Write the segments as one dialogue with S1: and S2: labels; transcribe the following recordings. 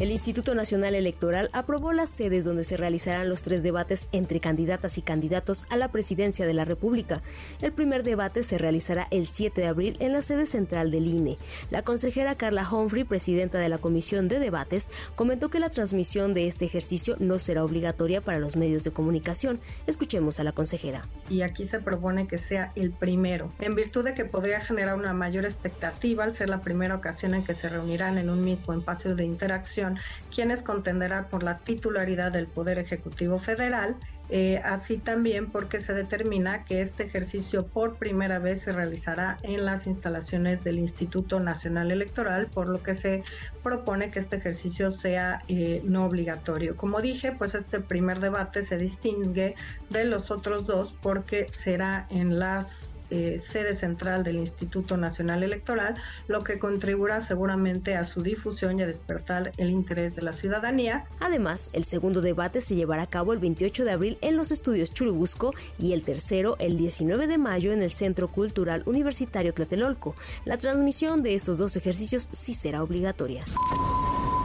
S1: El Instituto Nacional Electoral aprobó las sedes donde se realizarán los tres debates entre candidatas y candidatos a la presidencia de la República. El primer debate se realizará el 7 de abril en la sede central del INE. La consejera Carla Humphrey, presidenta de la Comisión de Debates, comentó que la transmisión de este ejercicio no será obligatoria para los medios de comunicación. Escuchemos a la consejera.
S2: Y aquí se propone que sea el primero, en virtud de que podría generar una mayor expectativa al ser la primera ocasión en que se reunirán en un mismo espacio de interacción quienes contenderán por la titularidad del Poder Ejecutivo Federal, eh, así también porque se determina que este ejercicio por primera vez se realizará en las instalaciones del Instituto Nacional Electoral, por lo que se propone que este ejercicio sea eh, no obligatorio. Como dije, pues este primer debate se distingue de los otros dos porque será en las eh, sede central del Instituto Nacional Electoral, lo que contribuirá seguramente a su difusión y a despertar el interés de la ciudadanía.
S1: Además, el segundo debate se llevará a cabo el 28 de abril en los estudios Churubusco y el tercero el 19 de mayo en el Centro Cultural Universitario Tlatelolco. La transmisión de estos dos ejercicios sí será obligatoria.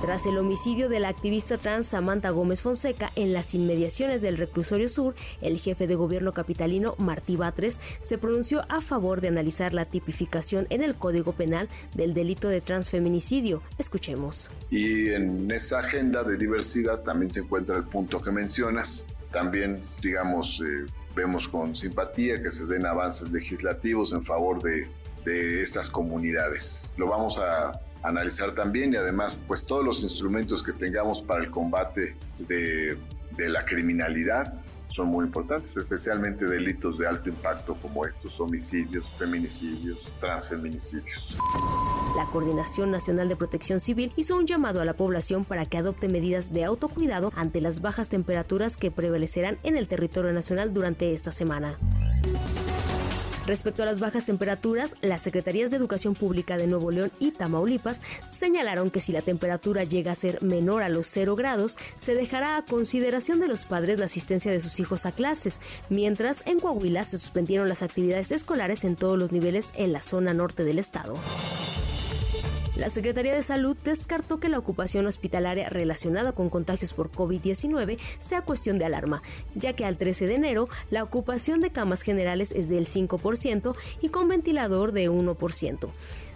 S1: Tras el homicidio de la activista trans Samantha Gómez Fonseca en las inmediaciones del reclusorio sur, el jefe de gobierno capitalino Martí Batres se pronunció a favor de analizar la tipificación en el Código Penal del delito de transfeminicidio. Escuchemos.
S3: Y en esa agenda de diversidad también se encuentra el punto que mencionas. También, digamos, eh, vemos con simpatía que se den avances legislativos en favor de, de estas comunidades. Lo vamos a analizar también y además pues todos los instrumentos que tengamos para el combate de, de la criminalidad son muy importantes, especialmente delitos de alto impacto como estos homicidios, feminicidios, transfeminicidios.
S1: La Coordinación Nacional de Protección Civil hizo un llamado a la población para que adopte medidas de autocuidado ante las bajas temperaturas que prevalecerán en el territorio nacional durante esta semana. Respecto a las bajas temperaturas, las Secretarías de Educación Pública de Nuevo León y Tamaulipas señalaron que si la temperatura llega a ser menor a los 0 grados, se dejará a consideración de los padres la asistencia de sus hijos a clases, mientras en Coahuila se suspendieron las actividades escolares en todos los niveles en la zona norte del estado. La Secretaría de Salud descartó que la ocupación hospitalaria relacionada con contagios por COVID-19 sea cuestión de alarma, ya que al 13 de enero la ocupación de camas generales es del 5% y con ventilador de 1%.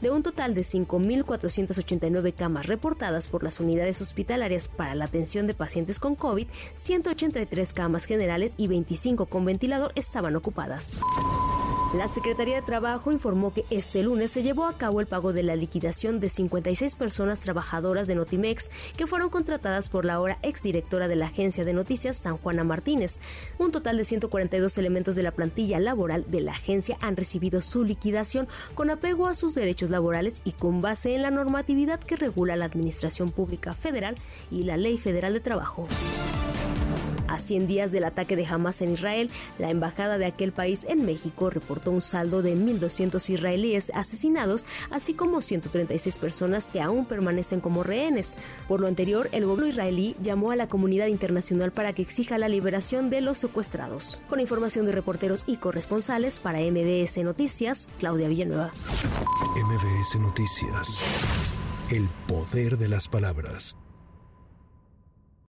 S1: De un total de 5.489 camas reportadas por las unidades hospitalarias para la atención de pacientes con COVID, 183 camas generales y 25 con ventilador estaban ocupadas. La Secretaría de Trabajo informó que este lunes se llevó a cabo el pago de la liquidación de 56 personas trabajadoras de Notimex que fueron contratadas por la ahora exdirectora de la agencia de noticias San Juana Martínez. Un total de 142 elementos de la plantilla laboral de la agencia han recibido su liquidación con apego a sus derechos laborales y con base en la normatividad que regula la Administración Pública Federal y la Ley Federal de Trabajo. A 100 días del ataque de Hamas en Israel, la embajada de aquel país en México reportó un saldo de 1.200 israelíes asesinados, así como 136 personas que aún permanecen como rehenes. Por lo anterior, el gobierno israelí llamó a la comunidad internacional para que exija la liberación de los secuestrados. Con información de reporteros y corresponsales para MBS Noticias, Claudia Villanueva.
S4: MBS Noticias. El poder de las palabras.